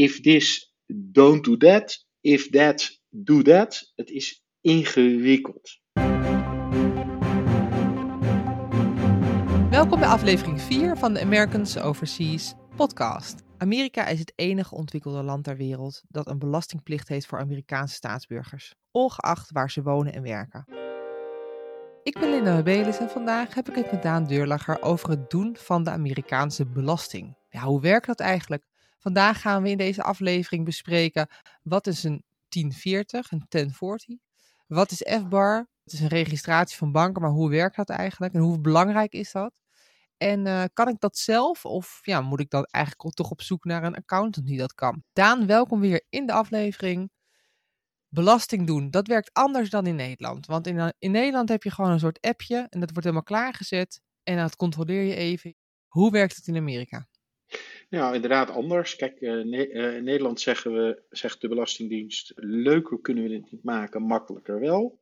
if this, don't do that. If that, do that. Het is ingewikkeld. Welkom bij aflevering 4 van de Americans Overseas podcast. Amerika is het enige ontwikkelde land ter wereld dat een belastingplicht heeft voor Amerikaanse staatsburgers, ongeacht waar ze wonen en werken. Ik ben Linda Mebelis en vandaag heb ik het met Daan Deurlager over het doen van de Amerikaanse belasting. Ja, hoe werkt dat eigenlijk? Vandaag gaan we in deze aflevering bespreken wat is een 1040, een 1040? Wat is FBAR? Het is een registratie van banken, maar hoe werkt dat eigenlijk en hoe belangrijk is dat? En uh, kan ik dat zelf of ja, moet ik dan eigenlijk toch op zoek naar een accountant die dat kan? Daan, welkom weer in de aflevering. Belasting doen, dat werkt anders dan in Nederland. Want in, eh, in Nederland heb je gewoon een soort appje en dat wordt helemaal klaargezet en dat controleer je even. Hoe werkt het in Amerika? Nou, inderdaad anders. Kijk, uh, in Nederland zeggen we, zegt de Belastingdienst, leuker kunnen we het niet maken, makkelijker wel.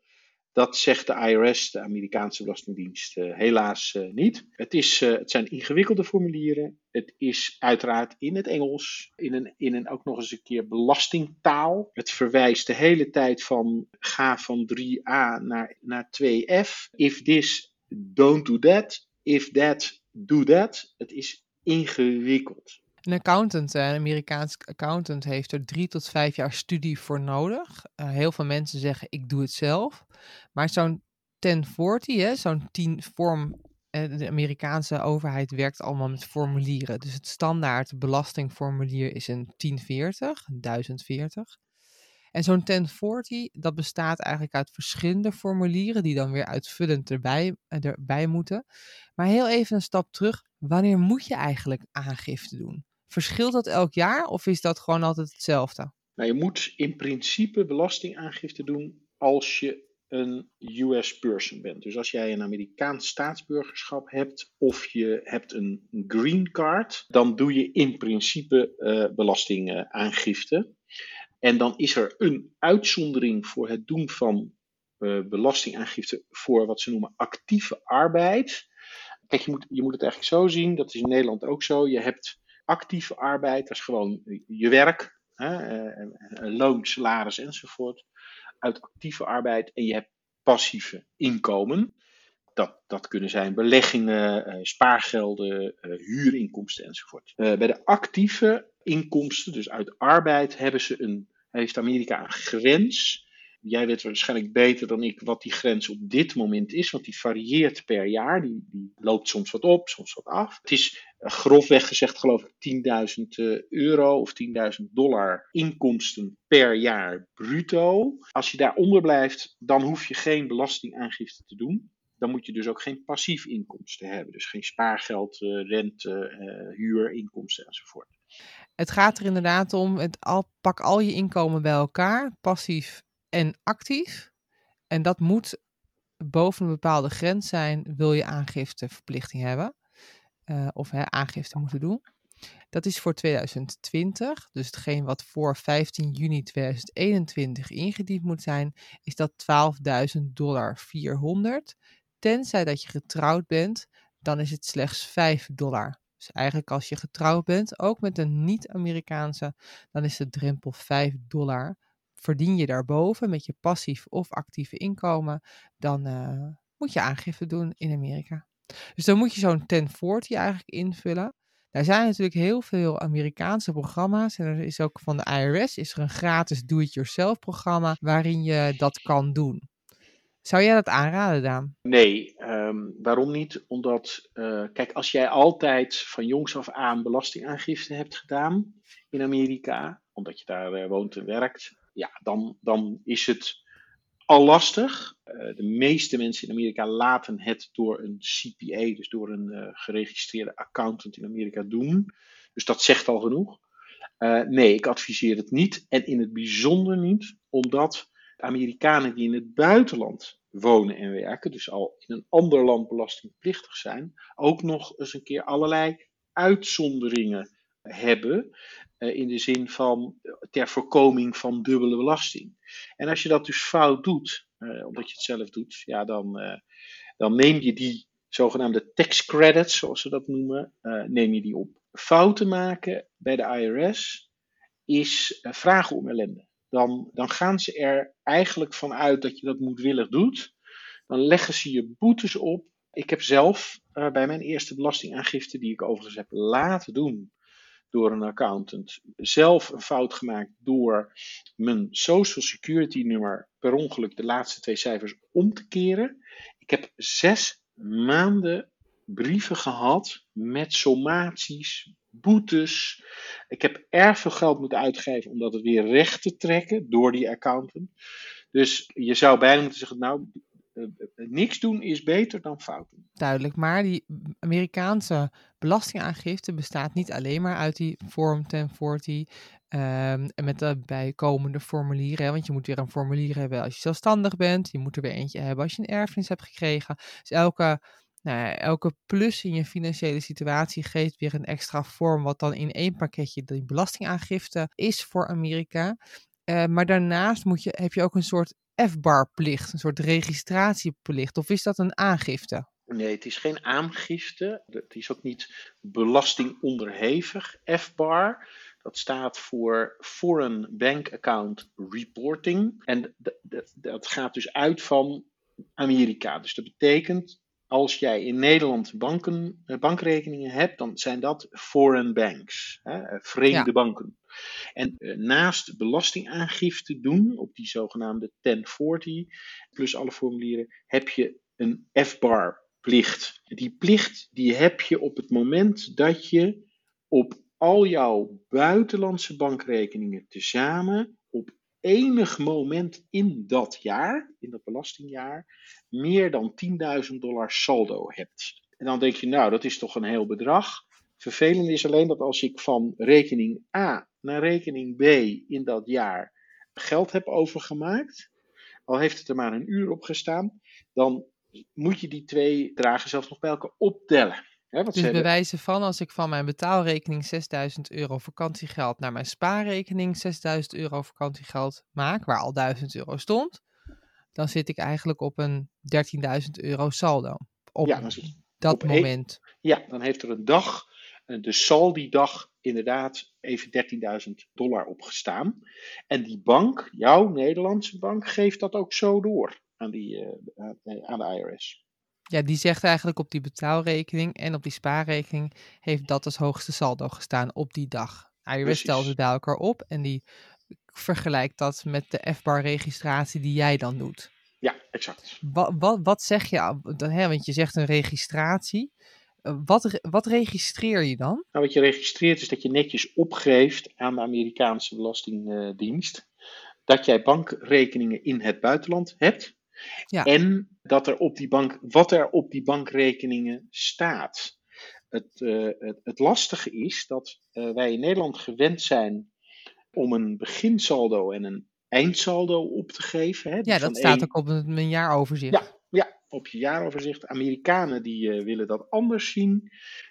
Dat zegt de IRS, de Amerikaanse Belastingdienst, uh, helaas niet. Het, is, het zijn ingewikkelde formulieren. Het is uiteraard in het Engels, in een, in een ook nog eens een keer belastingtaal. Het verwijst de hele tijd van ga van 3a naar, naar 2f. If this, don't do that. If that, do that. Het is ingewikkeld. Een accountant, een Amerikaans accountant, heeft er drie tot vijf jaar studie voor nodig. Uh, heel veel mensen zeggen, ik doe het zelf. Maar zo'n 1040, zo'n 10 vorm, uh, de Amerikaanse overheid werkt allemaal met formulieren. Dus het standaard belastingformulier is een 1040, 1040. En zo'n 1040, dat bestaat eigenlijk uit verschillende formulieren die dan weer uitvullend erbij, erbij moeten. Maar heel even een stap terug. Wanneer moet je eigenlijk aangifte doen? Verschilt dat elk jaar of is dat gewoon altijd hetzelfde? Nou, je moet in principe belastingaangifte doen als je een US person bent. Dus als jij een Amerikaans staatsburgerschap hebt of je hebt een green card, dan doe je in principe uh, belastingaangifte. En dan is er een uitzondering voor het doen van uh, belastingaangifte voor wat ze noemen actieve arbeid. Kijk, je moet, je moet het eigenlijk zo zien, dat is in Nederland ook zo. Je hebt actieve arbeid, dat is gewoon je werk, hè, uh, loon, salaris enzovoort. Uit actieve arbeid en je hebt passieve inkomen. Dat, dat kunnen zijn beleggingen, uh, spaargelden, huurinkomsten enzovoort. Bij de actieve inkomsten, dus uit arbeid, hebben ze een, heeft Amerika een grens. Jij weet waarschijnlijk beter dan ik wat die grens op dit moment is, want die varieert per jaar. Die, die loopt soms wat op, soms wat af. Het is grofweg gezegd, geloof ik, 10.000 euro of 10.000 dollar inkomsten per jaar bruto. Als je daaronder blijft, dan hoef je geen belastingaangifte te doen dan moet je dus ook geen passief inkomsten hebben. Dus geen spaargeld, uh, rente, uh, huur, inkomsten enzovoort. Het gaat er inderdaad om, het al, pak al je inkomen bij elkaar, passief en actief. En dat moet boven een bepaalde grens zijn, wil je aangifteverplichting hebben. Uh, of hè, aangifte moeten doen. Dat is voor 2020. Dus hetgeen wat voor 15 juni 2021 ingediend moet zijn, is dat 12.000 dollar 400. Tenzij dat je getrouwd bent, dan is het slechts 5 dollar. Dus eigenlijk als je getrouwd bent, ook met een niet-Amerikaanse, dan is de drempel 5 dollar. Verdien je daarboven met je passief of actieve inkomen, dan uh, moet je aangifte doen in Amerika. Dus dan moet je zo'n 1040 eigenlijk invullen. Er zijn natuurlijk heel veel Amerikaanse programma's. En er is ook van de IRS is er een gratis do-it-yourself programma waarin je dat kan doen. Zou jij dat aanraden, Daan? Nee, um, waarom niet? Omdat, uh, kijk, als jij altijd van jongs af aan belastingaangifte hebt gedaan in Amerika, omdat je daar uh, woont en werkt, ja, dan, dan is het al lastig. Uh, de meeste mensen in Amerika laten het door een CPA, dus door een geregistreerde accountant in Amerika doen. Dus dat zegt al genoeg. nee, ik adviseer het niet. En in het bijzonder niet, omdat Amerikanen die in het buitenland wonen en werken, dus al in een ander land belastingplichtig zijn, ook nog eens een keer allerlei uitzonderingen hebben. Uh, in de zin van ter voorkoming van dubbele belasting. En als je dat dus fout doet, uh, omdat je het zelf doet, ja, dan, dan neem je die zogenaamde tax credits, zoals ze dat noemen, neem je die op. Fouten maken bij de IRS is vragen om ellende. Dan, dan gaan ze er eigenlijk van uit dat je dat moedwillig doet. Dan leggen ze je boetes op. Ik heb zelf uh, bij mijn eerste belastingaangifte, die ik overigens heb laten doen door een accountant, zelf een fout gemaakt door mijn Social Security nummer per ongeluk de laatste twee cijfers om te keren. Ik heb zes maanden brieven gehad met sommaties, boetes. Ik heb erg veel geld moeten uitgeven om dat weer recht te trekken door die accountant. Dus je zou bijna moeten zeggen, nou, eh, eh, niks doen is beter dan fouten. Duidelijk, maar die Amerikaanse belastingaangifte bestaat niet alleen maar uit die Form 1040 um, en met de bijkomende formulieren. Want je moet weer een formulier hebben als je zelfstandig bent. Je moet er weer eentje hebben als je een erfenis hebt gekregen. Dus elke nou ja, elke plus in je financiële situatie geeft weer een extra vorm, wat dan in één pakketje de belastingaangifte is voor Amerika. Uh, maar daarnaast moet je, heb je ook een soort F-bar-plicht, een soort registratieplicht. Of is dat een aangifte? Nee, het is geen aangifte. Het is ook niet belastingonderhevig. F-bar, dat staat voor Foreign Bank Account Reporting. En dat gaat dus uit van Amerika. Dus dat betekent als jij in Nederland banken, eh, bankrekeningen hebt, dan zijn dat foreign banks, hè, eh, vreemde banken. En uh, naast belastingaangifte doen op die zogenaamde 1040, plus alle formulieren, heb je een FBAR plicht. Die plicht die heb je op het moment dat je op al jouw buitenlandse bankrekeningen tezamen enig moment in dat jaar, in dat belastingjaar, meer dan 10.000 dollar saldo hebt. En dan denk je, nou, dat is toch een heel bedrag. Vervelend is alleen dat als ik van rekening A naar rekening B in dat jaar geld heb overgemaakt, al heeft het er maar een uur op gestaan, dan moet je die twee dragen zelfs nog bij elkaar optellen. Hè, dus bij wijze van als ik van mijn betaalrekening 6000 euro vakantiegeld naar mijn spaarrekening 6000 euro vakantiegeld maak, waar al 1000 euro stond, dan zit ik eigenlijk op een 13.000 euro saldo. Op ja, dat op moment. ja, dan heeft er een dag, eh, de saldi-dag, inderdaad even 13.000 dollar opgestaan. En die bank, jouw Nederlandse bank, geeft dat ook zo door aan, die, uh, aan de IRS. Ja, die zegt eigenlijk op die betaalrekening en op die spaarrekening heeft dat als hoogste saldo gestaan op die dag. IRS stelt het bij elkaar op en die vergelijkt dat met de FBAR registratie die jij dan doet. Ja, exact. Wat, wat, wat zeg je, hè, want je zegt een registratie. Eh, wat, wat registreer je dan? Nou, wat je registreert is dat je netjes opgeeft aan de Amerikaanse Belastingdienst dat jij bankrekeningen in het buitenland hebt. Ja. En dat er op die bank, wat er op die bankrekeningen staat. Het, uh, het, het, lastige is dat uh, wij in Nederland gewend zijn om een beginsaldo en een eindsaldo op te geven. Hè, ja, dat staat ook op mijn jaaroverzicht. Ja, ja, op je jaaroverzicht. Amerikanen die uh, willen dat anders zien.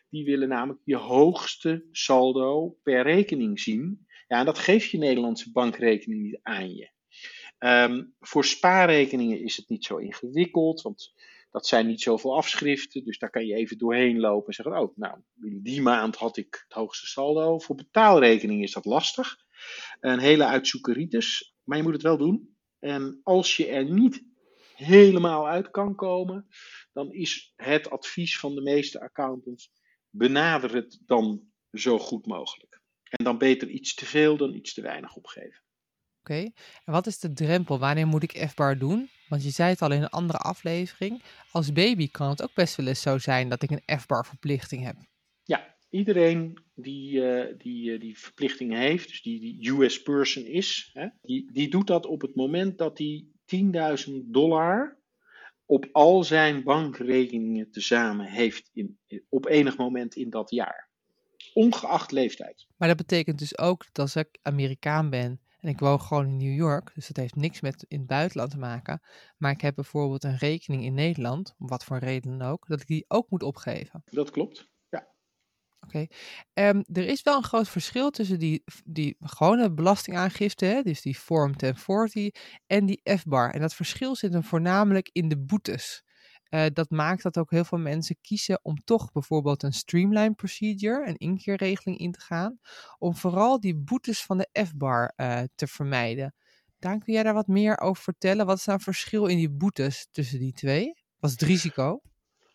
Die willen namelijk je hoogste saldo per rekening zien. Ja, en dat geeft je Nederlandse bankrekening niet aan je. Um, voor spaarrekeningen is het niet zo ingewikkeld, want dat zijn niet zoveel afschriften, dus daar kan je even doorheen lopen en zeggen, oh, nou, die maand had ik het hoogste saldo. Voor betaalrekeningen is dat lastig. Een hele uitzoekeritis, maar je moet het wel doen. En als je er niet helemaal uit kan komen, dan is het advies van de meeste accountants: benader het dan zo goed mogelijk. En dan beter iets te veel dan iets te weinig opgeven. Oké, en wat is de drempel? Wanneer moet ik F-bar doen? Want je zei het al in een andere aflevering. Als baby kan het ook best wel eens zo zijn dat ik een F-bar verplichting heb. Ja, iedereen die, uh, die, uh, die verplichting heeft, dus die, die US person is, hè, die, die doet dat op het moment dat hij 10.000 dollar op al zijn bankrekeningen tezamen heeft in, op enig moment in dat jaar. Ongeacht leeftijd. Maar dat betekent dus ook dat als ik Amerikaan ben en ik woon gewoon in New York, dus dat heeft niks met in het buitenland te maken. Maar ik heb bijvoorbeeld een rekening in Nederland, om wat voor reden dan ook, dat ik die ook moet opgeven. Dat klopt. Oké. Um, er is wel een groot verschil tussen die, die gewone belastingaangifte, hè, dus die Form 1040, en die F-bar. En dat verschil zit hem voornamelijk in de boetes. Uh, dat maakt dat ook heel veel mensen kiezen om toch bijvoorbeeld een streamline procedure, een inkeerregeling in te gaan, om vooral die boetes van de F-bar uh, te vermijden. Daan, kun jij daar wat meer over vertellen? Wat is nou het verschil in die boetes tussen die twee? Wat is het risico?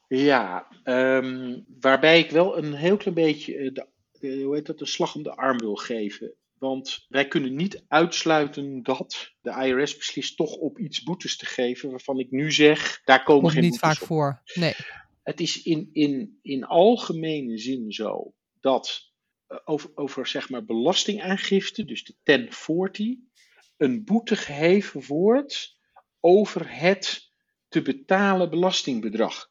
Ja, um, waarbij ik wel een heel klein beetje eh, de, hoe heet dat, de slag om de arm wil geven. Want wij kunnen niet uitsluiten dat de IRS beslist toch op iets boetes te geven waarvan ik nu zeg, daar komen Komt geen niet boetes vaak op. voor. Nee. Het is in, in, in algemene zin zo dat uh, over, over zeg maar belastingaangifte, dus de 1040, een boete geheven wordt over het te betalen belastingbedrag.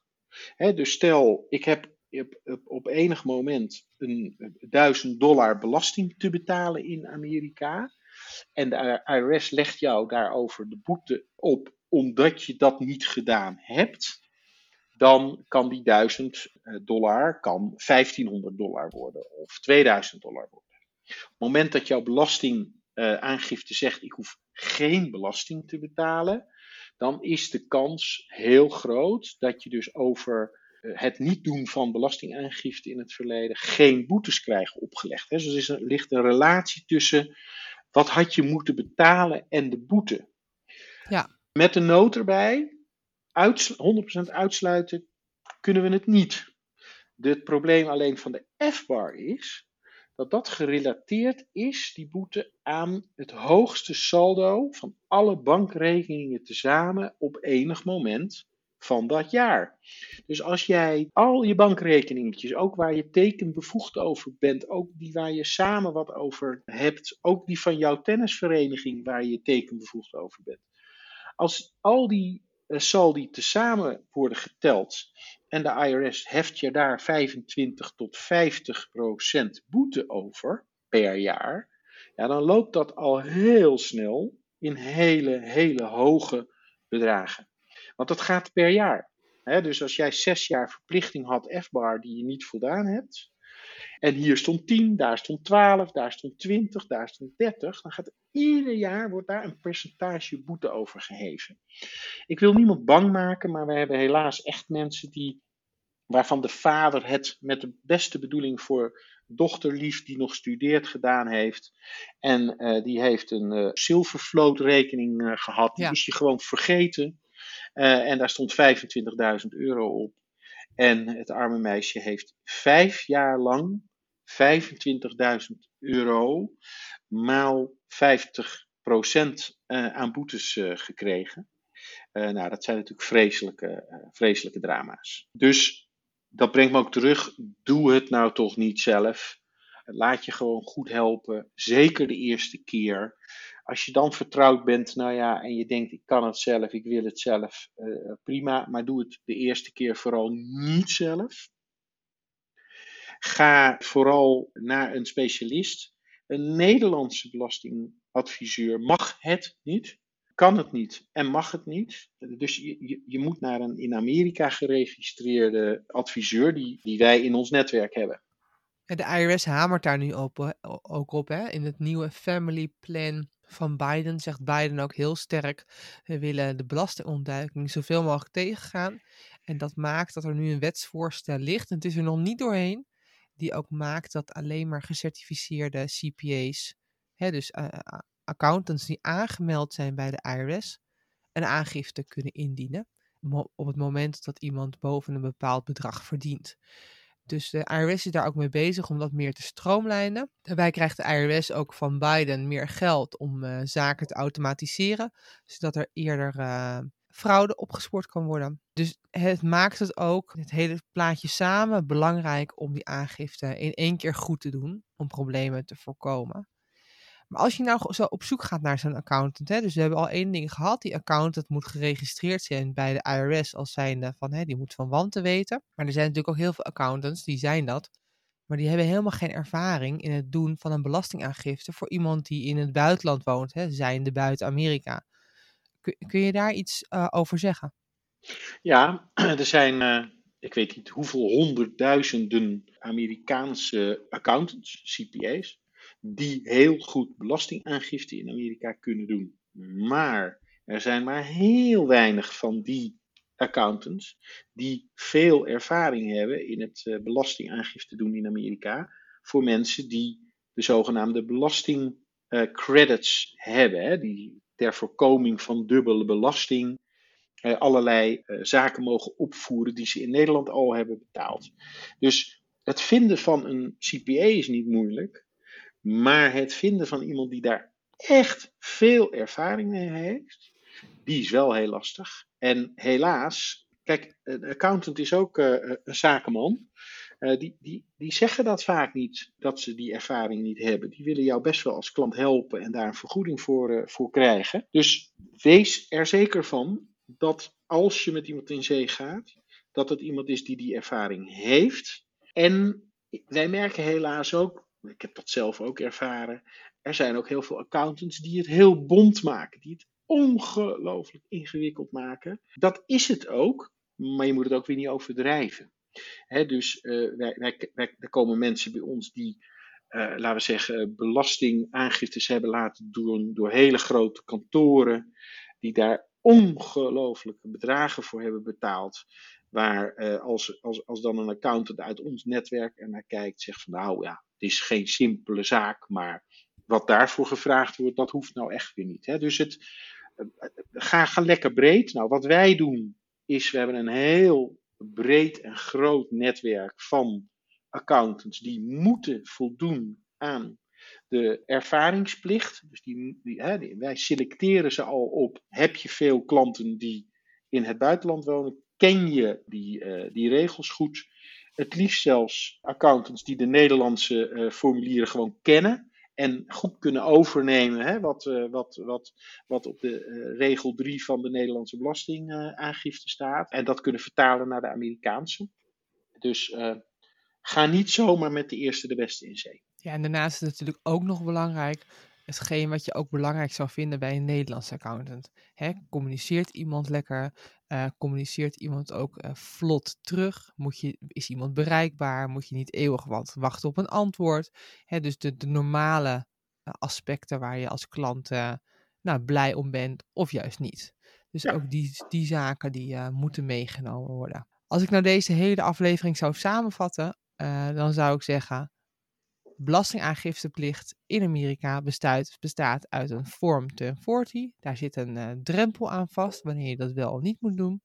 He, dus stel, ik heb op, op enig moment een, duizend dollar belasting te betalen in Amerika. En de IRS legt jou daarover de boete op omdat je dat niet gedaan hebt. Dan kan die 1000 dollar kan 1500 dollar worden of 2000 dollar worden. Op het moment dat jouw belastingaangifte zegt: ik hoef geen belasting te betalen, dan is de kans heel groot dat je dus over het niet doen van belastingaangifte in het verleden geen boetes krijgen opgelegd. Dus er, ligt een relatie tussen wat had je moeten betalen en de boete. Ja. Met de noot erbij, uits 100% uitsluiten kunnen we het niet. Het probleem alleen van de F-bar is dat dat gerelateerd is, die boete, aan het hoogste saldo van alle bankrekeningen tezamen op enig moment van dat jaar. Dus als jij al je bankrekeningetjes, ook waar je tekenbevoegd over bent, ook die waar je samen wat over hebt, ook die van jouw tennisvereniging waar je tekenbevoegd over bent. Als al die uh, saldi tezamen worden geteld en de IRS heft je daar 25 tot 50 procent boete over per jaar, ja, dan loopt dat al heel snel in hele, hele hoge bedragen. Want dat gaat per jaar. He, dus als jij zes jaar verplichting had F-bar die je niet voldaan hebt, en hier stond 10, daar stond 12, daar stond 20, daar stond 30, dan gaat ieder jaar wordt daar een percentage boete over geheven. Ik wil niemand bang maken, maar we hebben helaas echt mensen die waarvan de vader het met de beste bedoeling voor dochterlief die nog studeert gedaan heeft. En uh, die heeft een uh, Silverfloat rekening uh, gehad. Die Ja. is je gewoon vergeten. Uh, en daar stond 25.000 euro op. En het arme meisje heeft vijf jaar lang 25.000 euro maal 50% aan boetes uh, gekregen. Nou, dat zijn natuurlijk vreselijke, vreselijke drama's. Dus dat brengt me ook terug. Doe het nou toch niet zelf. Laat je gewoon goed helpen. Zeker de eerste keer. Als je dan vertrouwd bent, nou ja, en je denkt: ik kan het zelf, ik wil het zelf, uh, prima. Maar doe het de eerste keer vooral niet zelf. Ga vooral naar een specialist. Een Nederlandse belastingadviseur mag het niet, kan het niet en mag het niet. Dus je, je, moet naar een in Amerika geregistreerde adviseur die, die wij in ons netwerk hebben. De IRS hamert daar nu op, ook op. Hè? In het nieuwe Family Plan van Biden zegt Biden ook heel sterk: we willen de belastingontduiking zoveel mogelijk tegengaan. En dat maakt dat er nu een wetsvoorstel ligt. En het is er nog niet doorheen. Die ook maakt dat alleen maar gecertificeerde CPA's, hè, dus uh, accountants die aangemeld zijn bij de IRS, een aangifte kunnen indienen. Op het moment dat iemand boven een bepaald bedrag verdient. Dus de IRS is daar ook mee bezig om dat meer te stroomlijnen. Daarbij krijgt de IRS ook van Biden meer geld om uh, zaken te automatiseren, zodat er eerder uh, fraude opgespoord kan worden. Dus het maakt het ook, het hele plaatje samen, belangrijk om die aangifte in één keer goed te doen, om problemen te voorkomen. Maar als je nou zo op zoek gaat naar zo'n accountant, hè, dus we hebben al één ding gehad, die accountant moet geregistreerd zijn bij de IRS als zijnde van, hè, die moet van wanten weten. Maar er zijn natuurlijk ook heel veel accountants, die zijn dat, maar die hebben helemaal geen ervaring in het doen van een belastingaangifte voor iemand die in het buitenland woont, hè, zijnde buiten Amerika. Kun, kun je daar iets uh, over zeggen? Ja, er zijn, uh, ik weet niet hoeveel honderdduizenden Amerikaanse accountants, CPA's, die heel goed belastingaangifte in Amerika kunnen doen. Maar er zijn maar heel weinig van die accountants die veel ervaring hebben in het uh, belastingaangifte doen in Amerika voor mensen die de zogenaamde belastingcredits hebben, hè, die ter voorkoming van dubbele belasting allerlei zaken mogen opvoeren die ze in Nederland al hebben betaald. Dus het vinden van een CPA is niet moeilijk, maar het vinden van iemand die daar echt veel ervaring mee heeft, die is wel heel lastig. En helaas, kijk, een accountant is ook uh, een zakenman. Uh, die, die, die zeggen dat vaak niet, dat ze die ervaring niet hebben. Die willen jou best wel als klant helpen en daar een vergoeding voor, uh, voor krijgen. Dus wees er zeker van dat als je met iemand in zee gaat, dat het iemand is die die ervaring heeft. En wij merken helaas ook, ik heb dat zelf ook ervaren, er zijn ook heel veel accountants die het heel bond maken, die het ongelooflijk ingewikkeld maken. Dat is het ook, maar je moet het ook weer niet overdrijven. dus uh, wij, wij, wij, er komen mensen bij ons die, uh, laten we zeggen, belastingaangiftes hebben laten doen door hele grote kantoren, die daar ongelooflijke bedragen voor hebben betaald. Waar uh, als, als, als dan een accountant uit ons netwerk er naar kijkt, zegt van nou ja, is geen simpele zaak, maar wat daarvoor gevraagd wordt, dat hoeft nou echt weer niet. Hè? Dus het, ga, ga lekker breed. Nou, wat wij doen is, we hebben een heel breed en groot netwerk van accountants die moeten voldoen aan de ervaringsplicht. Dus die, die, hè, wij selecteren ze al op. Heb je veel klanten die in het buitenland wonen? Ken je die, uh, die regels goed? Het liefst zelfs accountants die de Nederlandse uh, formulieren gewoon kennen en goed kunnen overnemen hè, wat, uh, wat, wat, wat op de uh, regel 3 van de Nederlandse belastingaangifte staat. En dat kunnen vertalen naar de Amerikaanse. Dus ga niet zomaar met de eerste de beste in zee. Ja, en daarnaast is het natuurlijk ook nog belangrijk hetgeen wat je ook belangrijk zou vinden bij een Nederlandse accountant. Hè, communiceert iemand lekker? Uh, communiceert iemand ook uh, vlot terug? Moet je, is iemand bereikbaar? Moet je niet eeuwig wat wachten op een antwoord? Hè, dus de, de normale uh, aspecten waar je als klant nou, blij om bent of juist niet. Dus ja. ook die, die zaken die moeten meegenomen worden. Als ik nou deze hele aflevering zou samenvatten, dan zou ik zeggen: belastingaangifteplicht in Amerika bestaat, bestaat uit een Form 1040. Daar zit een uh, drempel aan vast wanneer je dat wel of niet moet doen.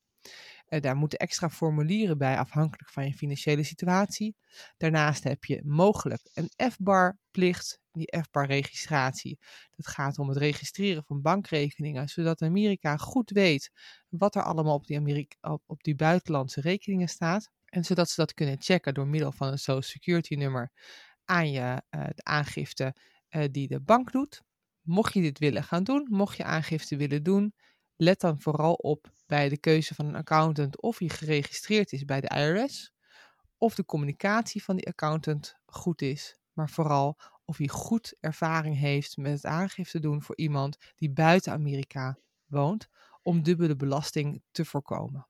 Uh, daar moeten extra formulieren bij afhankelijk van je financiële situatie. Daarnaast heb je mogelijk een F-bar plicht, die F-bar registratie. Dat gaat om het registreren van bankrekeningen, zodat Amerika goed weet wat er allemaal op die, Amerika, op die buitenlandse rekeningen staat. En zodat ze dat kunnen checken door middel van een Social Security nummer aan je uh, de aangifte uh, die de bank doet. Mocht je dit willen gaan doen, mocht je aangifte willen doen, let dan vooral op bij de keuze van een accountant of hij geregistreerd is bij de IRS, of de communicatie van die accountant goed is, maar vooral of hij goed ervaring heeft met het aangifte doen voor iemand die buiten Amerika woont, om dubbele belasting te voorkomen.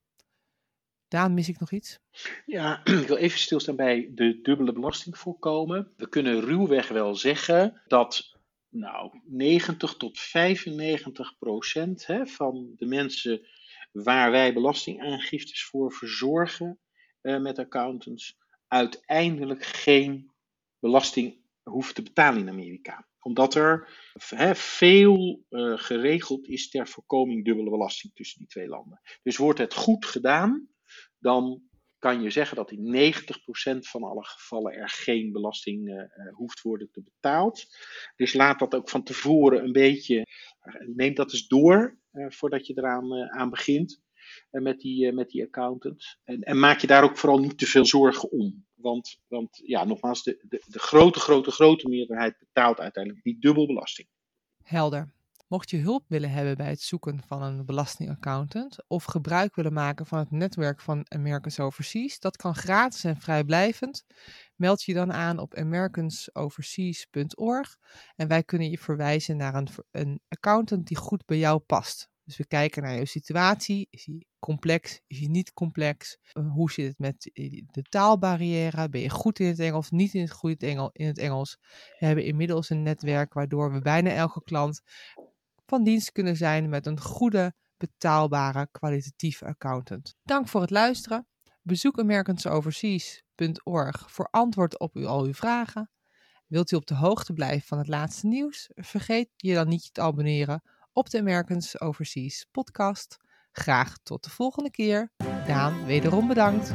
Daan, mis ik nog iets? Ja, ik wil even stilstaan bij de dubbele belasting voorkomen. We kunnen ruwweg wel zeggen dat nou, 90 tot 95 procent hè, van de mensen waar wij belastingaangiftes voor verzorgen uh, met accountants, uiteindelijk geen belasting hoeft te betalen in Amerika. Omdat er veel uh, geregeld is ter voorkoming dubbele belasting tussen die twee landen. Dus wordt het goed gedaan, dan kan je zeggen dat in 90% van alle gevallen er geen belasting uh, hoeft worden te betaald. Dus laat dat ook van tevoren een beetje, uh, neem dat eens door voordat je eraan aan begint met, die, met die accountant. En, en, maak je daar ook vooral niet te veel zorgen om. Want, want ja, nogmaals, de, de, de grote, grote, grote meerderheid betaalt uiteindelijk die dubbel belasting. Helder. Mocht je hulp willen hebben bij het zoeken van een belastingaccountant of gebruik willen maken van het netwerk van Americans Overseas, dat kan gratis en vrijblijvend. Meld je dan aan op americansoverseas.org en wij kunnen je verwijzen naar een, een accountant die goed bij jou past. Dus we kijken naar je situatie. Is die complex? Is die niet complex? Uh, hoe zit het met de taalbarrière? Ben je goed in het Engels? Niet in het goed in het Engels? We hebben inmiddels een netwerk waardoor we bijna elke klant van dienst kunnen zijn met een goede betaalbare kwalitatieve accountant. Dank voor het luisteren. Bezoek americansoverseas.org voor antwoord op al uw vragen. Wilt u op de hoogte blijven van het laatste nieuws? Vergeet je dan niet te abonneren op de Americans Overseas podcast. Graag tot de volgende keer. Daan, wederom bedankt.